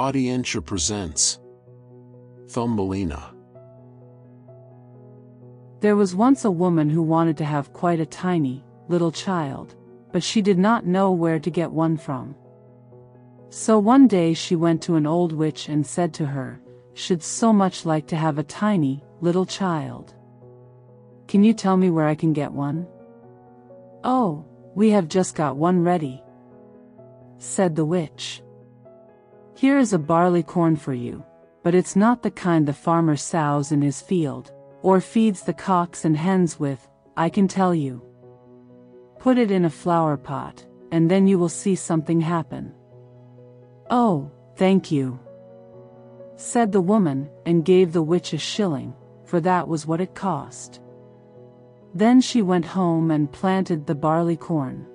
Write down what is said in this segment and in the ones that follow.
Audientia presents Thumbelina. There was once a woman who wanted to have quite a tiny, little child, but she did not know where to get one from. So one day she went to an old witch and said to her, Should so much like to have a tiny, little child. Can you tell me where I can get one? Oh, we have just got one ready, said the witch. Here is a barley corn for you, but it's not the kind the farmer sows in his field, or feeds the cocks and hens with, I can tell you. Put it in a flower pot, and then you will see something happen. Oh, thank you, said the woman, and gave the witch a shilling, for that was what it cost. Then she went home and planted the barley corn.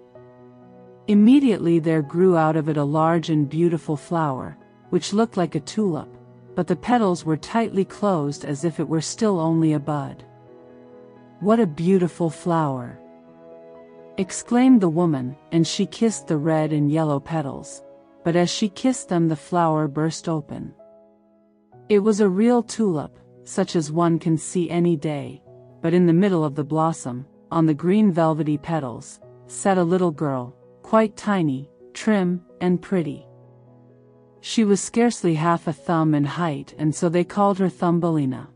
Immediately there grew out of it a large and beautiful flower, which looked like a tulip, but the petals were tightly closed as if it were still only a bud. What a beautiful flower! exclaimed the woman, and she kissed the red and yellow petals. But as she kissed them the flower burst open. It was a real tulip, such as one can see any day, but in the middle of the blossom, on the green velvety petals, sat a little girl, quite tiny, trim, and pretty. She was scarcely half a thumb in height and so they called her Thumbelina.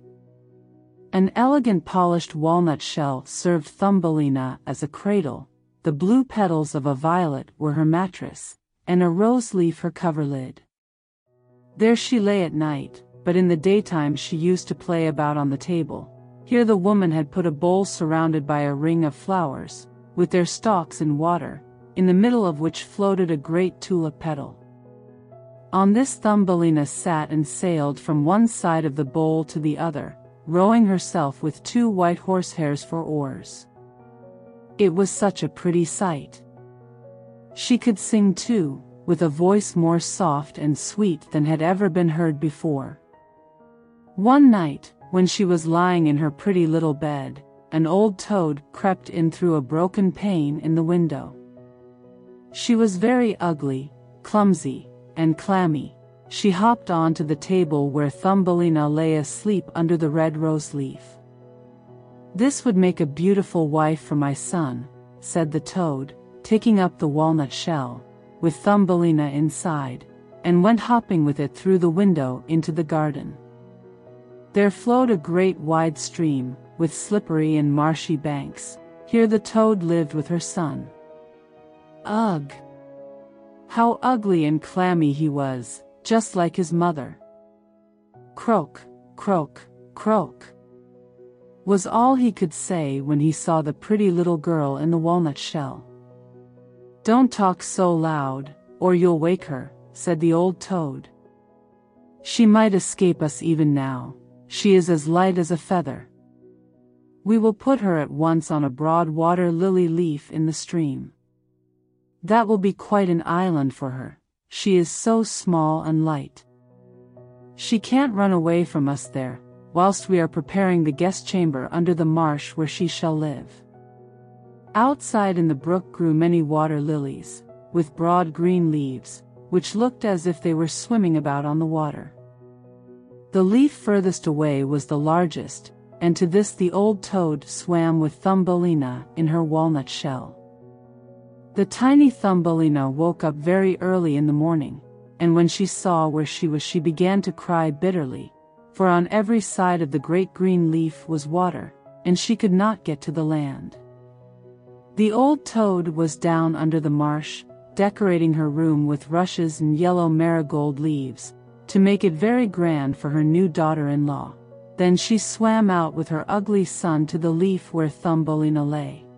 An elegant polished walnut shell served Thumbelina as a cradle, the blue petals of a violet were her mattress, and a rose leaf her coverlid. There she lay at night, but in the daytime she used to play about on the table. Here the woman had put a bowl surrounded by a ring of flowers, with their stalks in water, in the middle of which floated a great tulip petal. On this Thumbelina sat and sailed from one side of the bowl to the other, rowing herself with two white horsehairs for oars. It was such a pretty sight. She could sing too, with a voice more soft and sweet than had ever been heard before. One night, when she was lying in her pretty little bed, an old toad crept in through a broken pane in the window. She was very ugly, clumsy, and clammy. She hopped onto the table where Thumbelina lay asleep under the red rose leaf. This would make a beautiful wife for my son, said the toad, taking up the walnut shell, with Thumbelina inside, and went hopping with it through the window into the garden. There flowed a great wide stream, with slippery and marshy banks. Here the toad lived with her son. Ugh! How ugly and clammy he was, just like his mother. Croak, croak, croak. Was all he could say when he saw the pretty little girl in the walnut shell. Don't talk so loud, or you'll wake her, said the old toad. She might escape us even now, she is as light as a feather. We will put her at once on a broad water lily leaf in the stream. That will be quite an island for her, she is so small and light. She can't run away from us there, whilst we are preparing the guest chamber under the marsh where she shall live. Outside in the brook grew many water lilies, with broad green leaves, which looked as if they were swimming about on the water. The leaf furthest away was the largest, and to this the old toad swam with Thumbelina in her walnut shell. The tiny Thumbelina woke up very early in the morning, and when she saw where she was she began to cry bitterly, for on every side of the great green leaf was water, and she could not get to the land. The old toad was down under the marsh, decorating her room with rushes and yellow marigold leaves, to make it very grand for her new daughter-in-law. Then she swam out with her ugly son to the leaf where Thumbelina lay.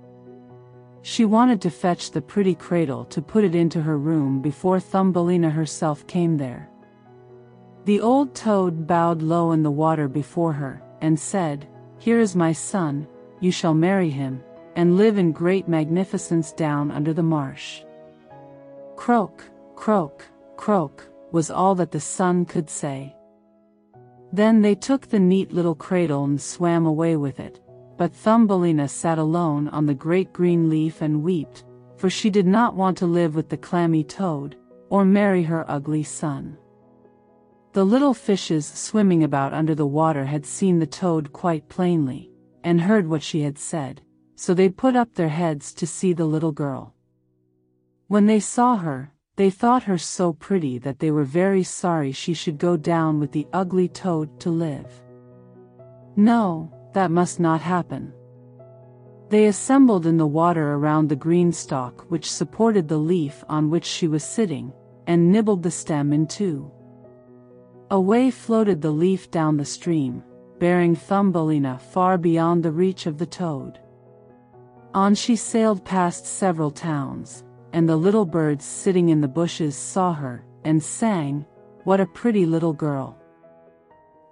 She wanted to fetch the pretty cradle to put it into her room before Thumbelina herself came there. The old toad bowed low in the water before her, and said, Here is my son, you shall marry him, and live in great magnificence down under the marsh. Croak, croak, croak, was all that the son could say. Then they took the neat little cradle and swam away with it, but Thumbelina sat alone on the great green leaf and wept, for she did not want to live with the clammy toad, or marry her ugly son. The little fishes swimming about under the water had seen the toad quite plainly, and heard what she had said, so they put up their heads to see the little girl. When they saw her, they thought her so pretty that they were very sorry she should go down with the ugly toad to live. No, that must not happen. They assembled in the water around the green stalk which supported the leaf on which she was sitting, and nibbled the stem in two. Away floated the leaf down the stream, bearing Thumbelina far beyond the reach of the toad. On she sailed past several towns, and the little birds sitting in the bushes saw her, and sang, What a pretty little girl!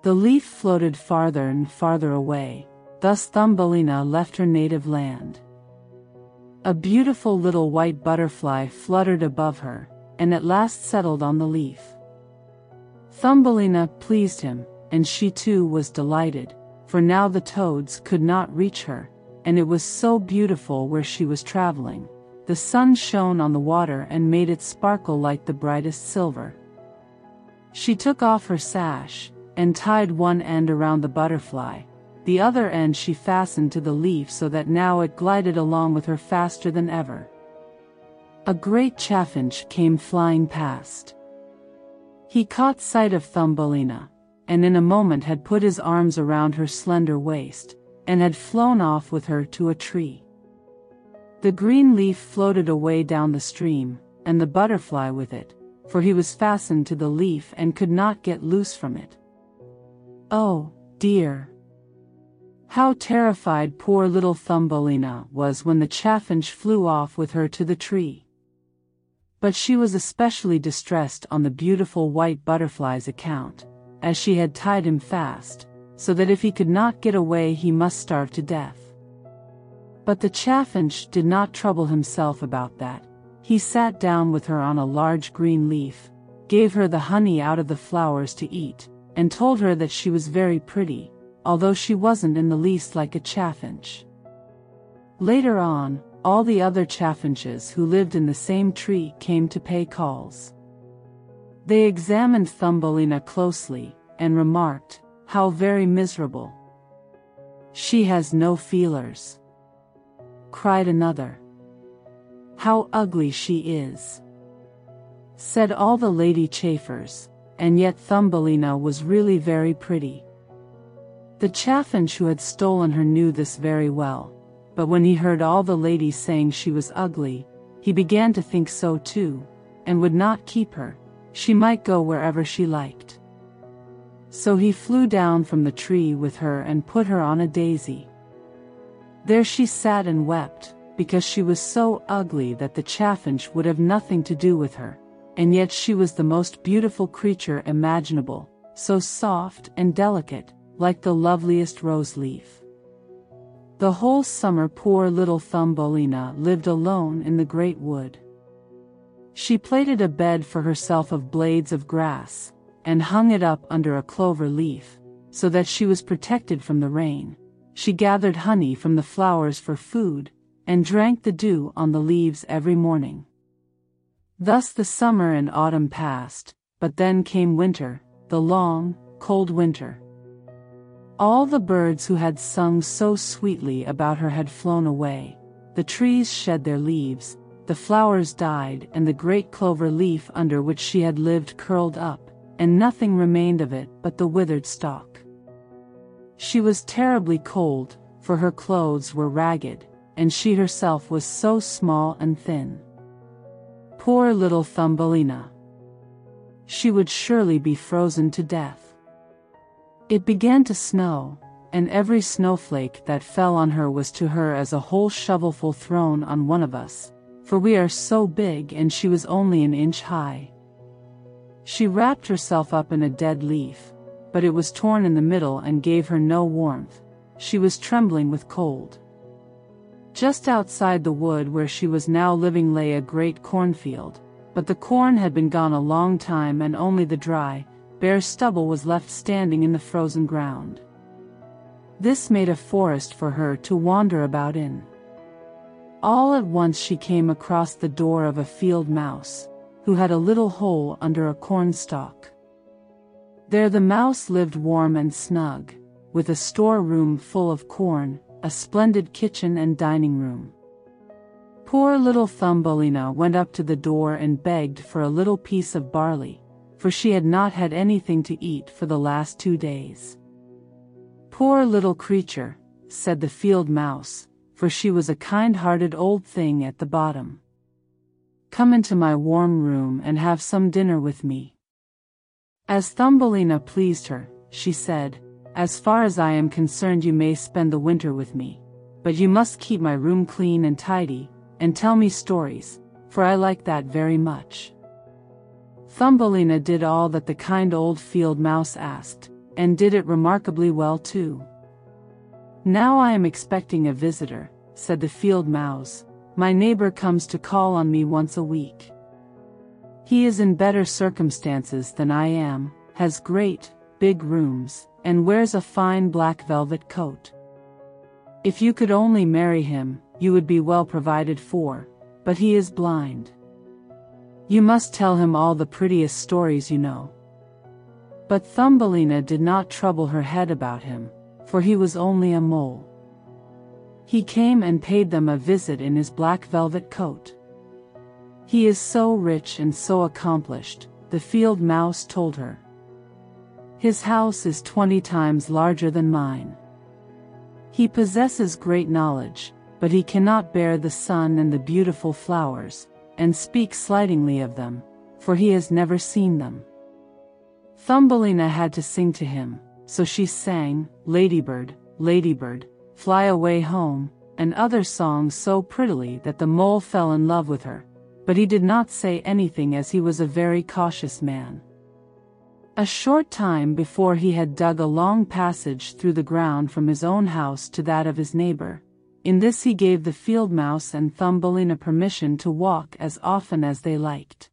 The leaf floated farther and farther away, Thus Thumbelina left her native land. A beautiful little white butterfly fluttered above her, and at last settled on the leaf. Thumbelina pleased him, and she too was delighted, for now the toads could not reach her, and it was so beautiful where she was traveling. The sun shone on the water and made it sparkle like the brightest silver. She took off her sash, and tied one end around the butterfly, the other end she fastened to the leaf so that now it glided along with her faster than ever. A great chaffinch came flying past. He caught sight of Thumbelina, and in a moment had put his arms around her slender waist, and had flown off with her to a tree. The green leaf floated away down the stream, and the butterfly with it, for he was fastened to the leaf and could not get loose from it. Oh, dear, how terrified poor little Thumbelina was when the chaffinch flew off with her to the tree. But she was especially distressed on the beautiful white butterfly's account, as she had tied him fast, so that if he could not get away he must starve to death. But the chaffinch did not trouble himself about that. He sat down with her on a large green leaf, gave her the honey out of the flowers to eat, and told her that she was very pretty, although she wasn't in the least like a chaffinch. Later on, all the other chaffinches who lived in the same tree came to pay calls. They examined Thumbelina closely, and remarked, How very miserable. She has no feelers. Cried another. How ugly she is. Said all the lady chafers, and yet Thumbelina was really very pretty. The chaffinch who had stolen her knew this very well, but when he heard all the ladies saying she was ugly, he began to think so too, and would not keep her, she might go wherever she liked. So he flew down from the tree with her and put her on a daisy. There she sat and wept, because she was so ugly that the chaffinch would have nothing to do with her, and yet she was the most beautiful creature imaginable, so soft and delicate, like the loveliest rose leaf. The whole summer poor little Thumbelina lived alone in the great wood. She plaited a bed for herself of blades of grass, and hung it up under a clover leaf, so that she was protected from the rain. She gathered honey from the flowers for food, and drank the dew on the leaves every morning. Thus the summer and autumn passed, but then came winter, the long, cold winter. All the birds who had sung so sweetly about her had flown away. The trees shed their leaves, the flowers died, and the great clover leaf under which she had lived curled up, and nothing remained of it but the withered stalk. She was terribly cold, for her clothes were ragged, and she herself was so small and thin. Poor little Thumbelina! She would surely be frozen to death. It began to snow, and every snowflake that fell on her was to her as a whole shovelful thrown on one of us, for we are so big and she was only an inch high. She wrapped herself up in a dead leaf, but it was torn in the middle and gave her no warmth. She was trembling with cold. Just outside the wood where she was now living lay a great cornfield, but the corn had been gone a long time and only the dry, bare stubble was left standing in the frozen ground. This made a forest for her to wander about in. All at once she came across the door of a field mouse, who had a little hole under a cornstalk. There the mouse lived warm and snug, with a storeroom full of corn, a splendid kitchen and dining room. Poor little Thumbelina went up to the door and begged for a little piece of barley, for she had not had anything to eat for the last two days. Poor little creature, said the field mouse, for she was a kind-hearted old thing at the bottom. Come into my warm room and have some dinner with me. As Thumbelina pleased her, she said, As far as I am concerned you may spend the winter with me. But you must keep my room clean and tidy, and tell me stories, for I like that very much. Thumbelina did all that the kind old field mouse asked, and did it remarkably well too. Now I am expecting a visitor, said the field mouse. My neighbor comes to call on me once a week. He is in better circumstances than I am, has great, big rooms, and wears a fine black velvet coat. If you could only marry him, you would be well provided for, but he is blind. You must tell him all the prettiest stories you know. But Thumbelina did not trouble her head about him for he was only a mole. He came and paid them a visit in his black velvet coat. He is so rich and so accomplished, the field mouse told her. His house is twenty times larger than mine. He possesses great knowledge, but he cannot bear the sun and the beautiful flowers, and speaks slightingly of them, for he has never seen them. Thumbelina had to sing to him, so she sang, Ladybird, Ladybird, Fly Away Home, and other songs so prettily that the mole fell in love with her, but he did not say anything as he was a very cautious man. A short time before he had dug a long passage through the ground from his own house to that of his neighbor. In this he gave the field mouse and Thumbelina permission to walk as often as they liked.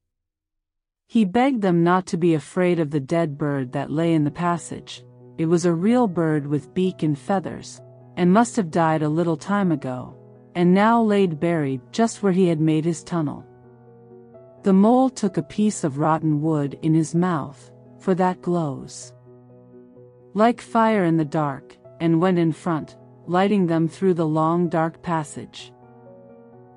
He begged them not to be afraid of the dead bird that lay in the passage, it was a real bird with beak and feathers, and must have died a little time ago, and now laid buried just where he had made his tunnel. The mole took a piece of rotten wood in his mouth, for that glows like fire in the dark, and went in front, lighting them through the long dark passage.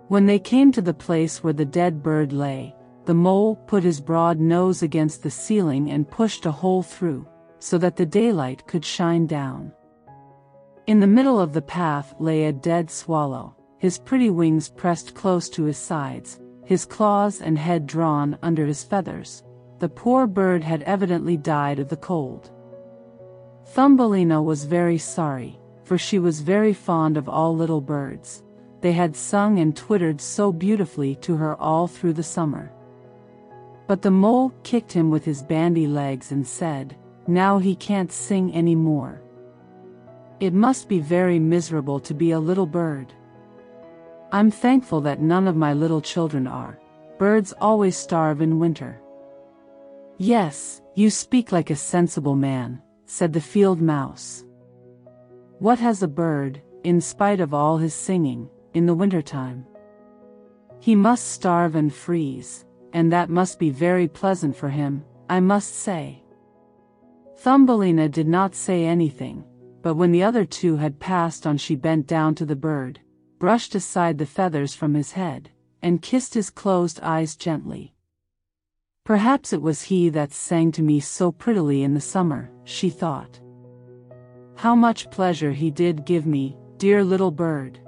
When they came to the place where the dead bird lay, the mole put his broad nose against the ceiling and pushed a hole through, so that the daylight could shine down. In the middle of the path lay a dead swallow, his pretty wings pressed close to his sides, his claws and head drawn under his feathers. The poor bird had evidently died of the cold. Thumbelina was very sorry, for she was very fond of all little birds. They had sung and twittered so beautifully to her all through the summer. But the mole kicked him with his bandy legs and said, now he can't sing any more. It must be very miserable to be a little bird. I'm thankful that none of my little children are. Birds always starve in winter. Yes, you speak like a sensible man, said the field mouse. What has a bird, in spite of all his singing, in the wintertime? He must starve and freeze, and that must be very pleasant for him, I must say. Thumbelina did not say anything, but when the other two had passed on she bent down to the bird, brushed aside the feathers from his head, and kissed his closed eyes gently. Perhaps it was he that sang to me so prettily in the summer, she thought. How much pleasure he did give me, dear little bird.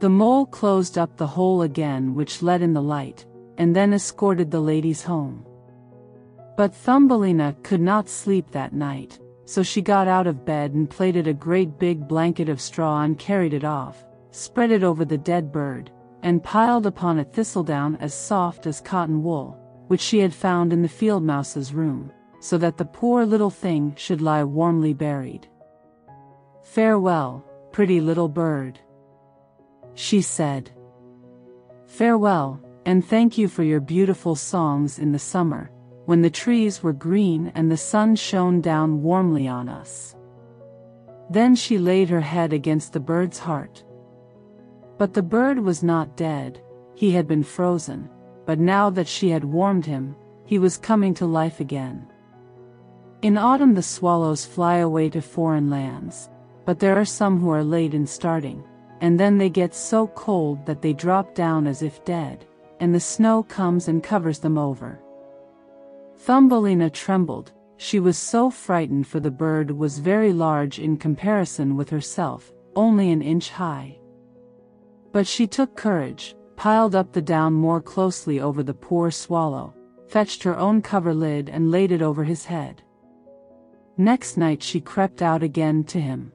The mole closed up the hole again which let in the light, and then escorted the ladies home. But Thumbelina could not sleep that night, so she got out of bed and plaited a great big blanket of straw and carried it off, spread it over the dead bird, and piled upon a thistledown as soft as cotton wool, which she had found in the field mouse's room, so that the poor little thing should lie warmly buried. Farewell, pretty little bird. She said. Farewell, and thank you for your beautiful songs in the summer, when the trees were green and the sun shone down warmly on us. Then she laid her head against the bird's heart. But the bird was not dead, he had been frozen, but now that she had warmed him, he was coming to life again. In autumn the swallows fly away to foreign lands, but there are some who are late in starting, and then they get so cold that they drop down as if dead, and the snow comes and covers them over. Thumbelina trembled, she was so frightened for the bird was very large in comparison with herself, only an inch high. But she took courage, piled up the down more closely over the poor swallow, fetched her own coverlid and laid it over his head. Next night she crept out again to him.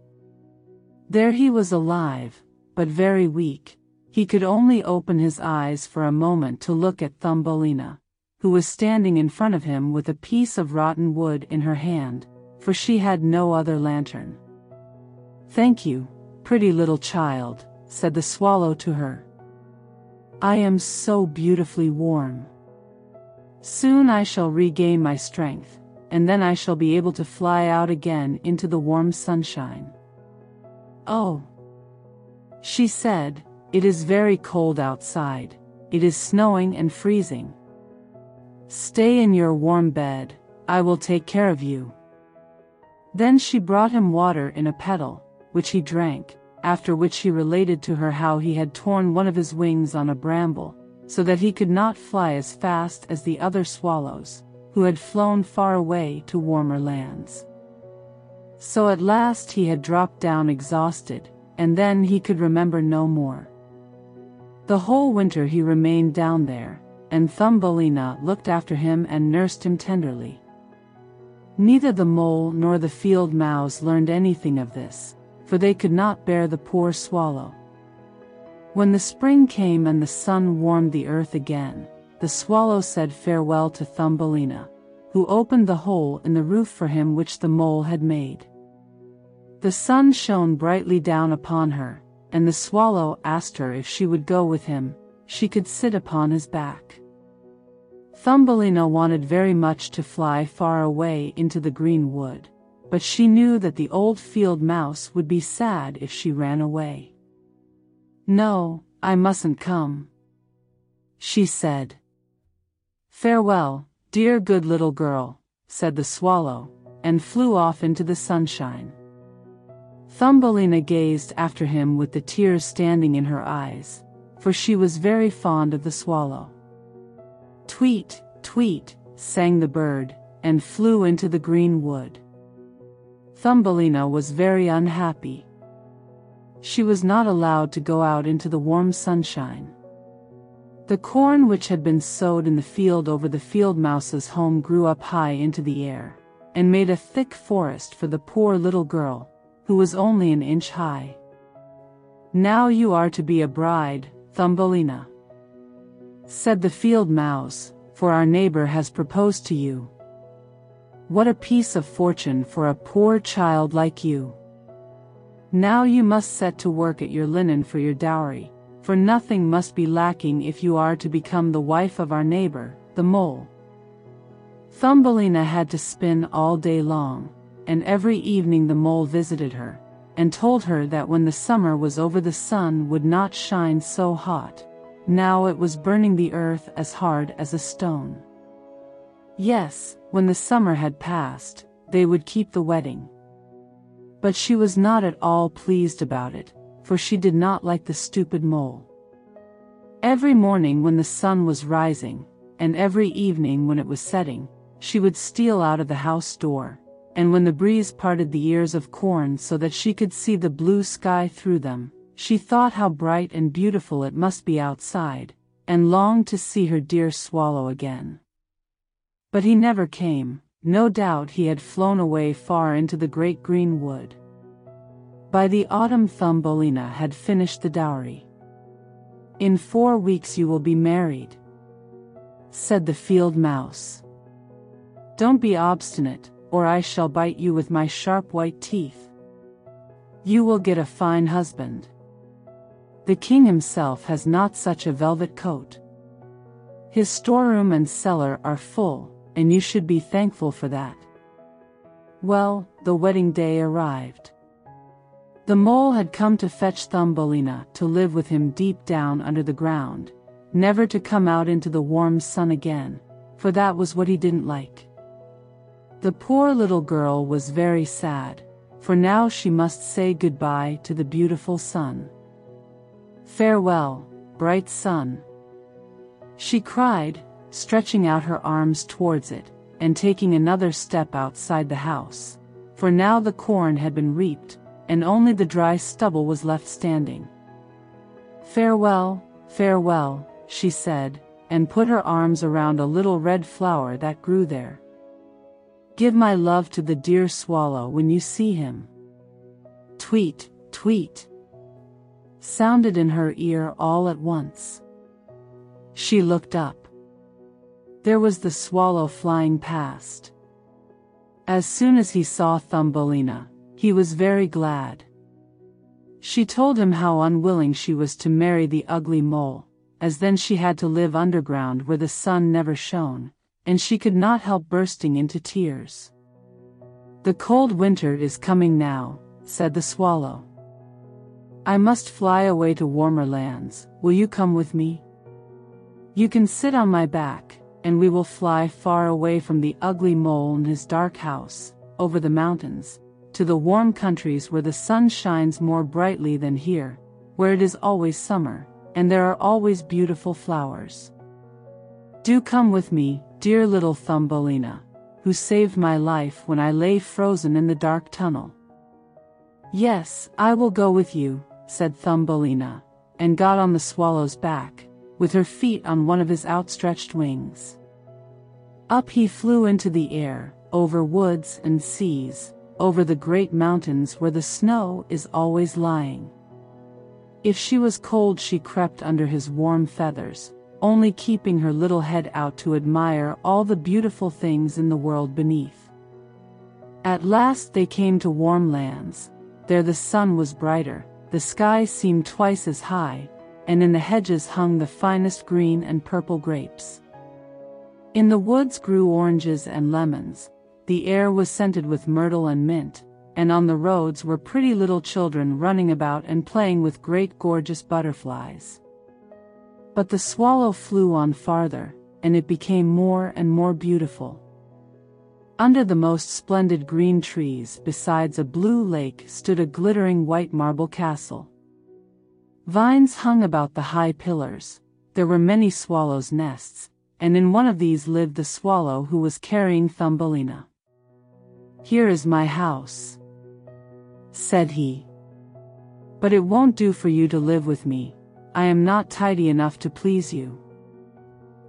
There he was alive, but very weak. He could only open his eyes for a moment to look at Thumbelina, who was standing in front of him with a piece of rotten wood in her hand, for she had no other lantern. Thank you, pretty little child, said the swallow to her. I am so beautifully warm. Soon I shall regain my strength, and then I shall be able to fly out again into the warm sunshine. Oh! She said, it is very cold outside, it is snowing and freezing. Stay in your warm bed, I will take care of you. Then she brought him water in a petal, which he drank, after which he related to her how he had torn one of his wings on a bramble, so that he could not fly as fast as the other swallows who had flown far away to warmer lands. So at last he had dropped down exhausted, and then he could remember no more. The whole winter he remained down there, and Thumbelina looked after him and nursed him tenderly. Neither the mole nor the field mouse learned anything of this, for they could not bear the poor swallow. When the spring came and the sun warmed the earth again, the swallow said farewell to Thumbelina, who opened the hole in the roof for him which the mole had made. The sun shone brightly down upon her, and the swallow asked her if she would go with him, she could sit upon his back. Thumbelina wanted very much to fly far away into the green wood, but she knew that the old field mouse would be sad if she ran away. No, I mustn't come, she said. Farewell, dear good little girl, said the swallow, and flew off into the sunshine. Thumbelina gazed after him with the tears standing in her eyes, for she was very fond of the swallow. Tweet, tweet, sang the bird, and flew into the green wood. Thumbelina was very unhappy. She was not allowed to go out into the warm sunshine. The corn which had been sowed in the field over the field mouse's home grew up high into the air, and made a thick forest for the poor little girl, who was only an inch high. Now you are to be a bride, Thumbelina. Said the field mouse, for our neighbor has proposed to you. What a piece of fortune for a poor child like you. Now you must set to work at your linen for your dowry for nothing must be lacking if you are to become the wife of our neighbor, the mole. Thumbelina had to spin all day long, and every evening the mole visited her, and told her that when the summer was over the sun would not shine so hot, now it was burning the earth as hard as a stone. Yes, when the summer had passed, they would keep the wedding. But she was not at all pleased about it, for she did not like the stupid mole. Every morning when the sun was rising, and every evening when it was setting, she would steal out of the house door, and when the breeze parted the ears of corn so that she could see the blue sky through them, she thought how bright and beautiful it must be outside, and longed to see her dear swallow again. But he never came, no doubt he had flown away far into the great green wood. By the autumn Thumbelina had finished the dowry. In four weeks you will be married, said the field mouse. Don't be obstinate, or I shall bite you with my sharp white teeth. You will get a fine husband. The king himself has not such a velvet coat. His storeroom and cellar are full, and you should be thankful for that. Well, the wedding day arrived. The mole had come to fetch Thumbelina to live with him deep down under the ground, never to come out into the warm sun again, for that was what he didn't like. The poor little girl was very sad, for now she must say goodbye to the beautiful sun. Farewell, bright sun. She cried, stretching out her arms towards it, and taking another step outside the house. For now the corn had been reaped, and only the dry stubble was left standing. Farewell, farewell, she said, and put her arms around a little red flower that grew there. Give my love to the dear swallow when you see him. Tweet, tweet. Sounded in her ear all at once. She looked up. There was the swallow flying past. As soon as he saw Thumbelina, he was very glad. She told him how unwilling she was to marry the ugly mole, as then she had to live underground where the sun never shone, and she could not help bursting into tears. The cold winter is coming now, said the swallow. I must fly away to warmer lands, will you come with me? You can sit on my back, and we will fly far away from the ugly mole and his dark house, over the mountains, to the warm countries where the sun shines more brightly than here, where it is always summer, and there are always beautiful flowers. Do come with me, dear little Thumbelina, who saved my life when I lay frozen in the dark tunnel. Yes, I will go with you, said Thumbelina, and got on the swallow's back, with her feet on one of his outstretched wings. Up he flew into the air, over woods and seas, over the great mountains where the snow is always lying. If she was cold she crept under his warm feathers, only keeping her little head out to admire all the beautiful things in the world beneath. At last they came to warm lands. There the sun was brighter, the sky seemed twice as high, and in the hedges hung the finest green and purple grapes. In the woods grew oranges and lemons, the air was scented with myrtle and mint, and on the roads were pretty little children running about and playing with great gorgeous butterflies. But the swallow flew on farther, and it became more and more beautiful. Under the most splendid green trees besides a blue lake stood a glittering white marble castle. Vines hung about the high pillars, there were many swallows' nests, and in one of these lived the swallow who was carrying Thumbelina. Here is my house said he. But it won't do for you to live with me, I am not tidy enough to please you.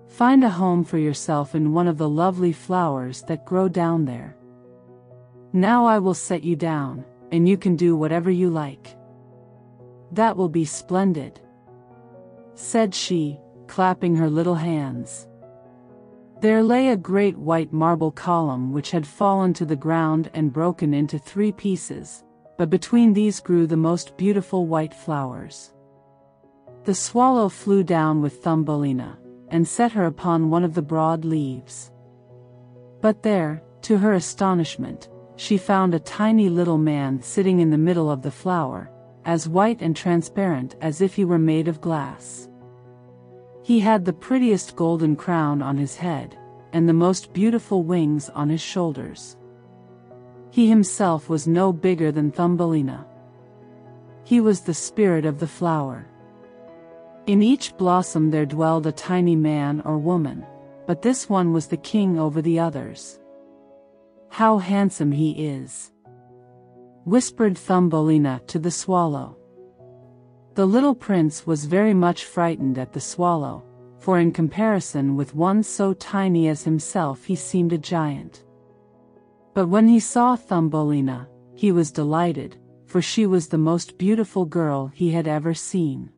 Find a home for yourself in one of the lovely flowers that grow down there. Now I will set you down, and you can do whatever you like. That will be splendid, said she, clapping her little hands. There lay a great white marble column which had fallen to the ground and broken into three pieces, but between these grew the most beautiful white flowers. The swallow flew down with Thumbelina, and set her upon one of the broad leaves. But there, to her astonishment, she found a tiny little man sitting in the middle of the flower, as white and transparent as if he were made of glass. He had the prettiest golden crown on his head, and the most beautiful wings on his shoulders. He himself was no bigger than Thumbelina. He was the spirit of the flower. In each blossom there dwelled a tiny man or woman, but this one was the king over the others. How handsome he is! Whispered Thumbelina to the swallow. The little prince was very much frightened at the swallow, for in comparison with one so tiny as himself he seemed a giant. But when he saw Thumbelina, he was delighted, for she was the most beautiful girl he had ever seen.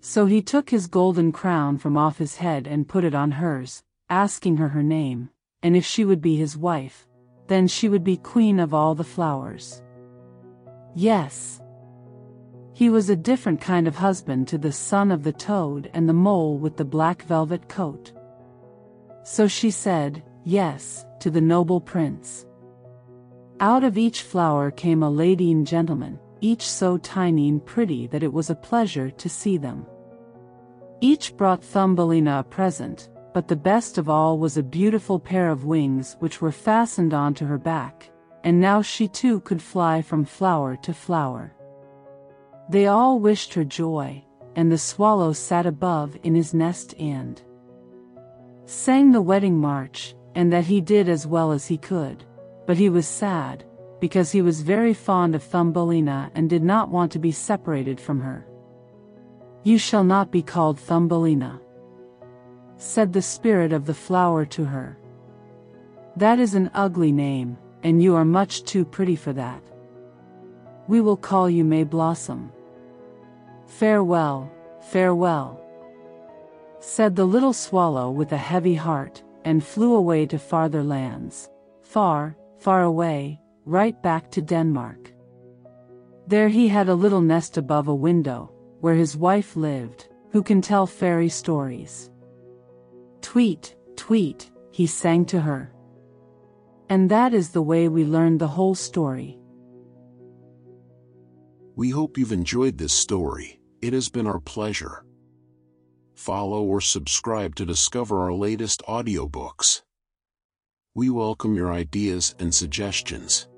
So he took his golden crown from off his head and put it on hers, asking her her name, and if she would be his wife, then she would be queen of all the flowers. Yes. He was a different kind of husband to the son of the toad and the mole with the black velvet coat. So she said, yes, to the noble prince. Out of each flower came a lady and gentleman, each so tiny and pretty that it was a pleasure to see them. Each brought Thumbelina a present, but the best of all was a beautiful pair of wings which were fastened onto her back, and now she too could fly from flower to flower. They all wished her joy, and the swallow sat above in his nest and sang the wedding march, and that he did as well as he could. But he was sad, because he was very fond of Thumbelina and did not want to be separated from her. You shall not be called Thumbelina, said the spirit of the flower to her. That is an ugly name, and you are much too pretty for that. We will call you May Blossom. Farewell, farewell, said the little swallow with a heavy heart, and flew away to farther lands. Far, far away, right back to Denmark. There he had a little nest above a window, where his wife lived, who can tell fairy stories. Tweet, tweet, he sang to her. And that is the way we learned the whole story. We hope you've enjoyed this story. It has been our pleasure. Follow or subscribe to discover our latest audiobooks. We welcome your ideas and suggestions.